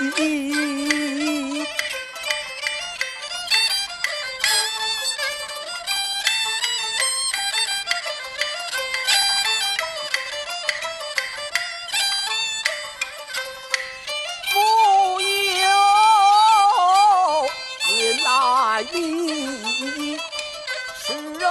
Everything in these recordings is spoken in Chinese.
你不由引来你是热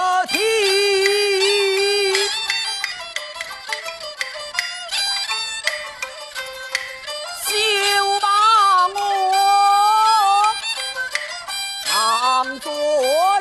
โ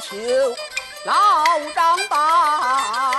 求老张把。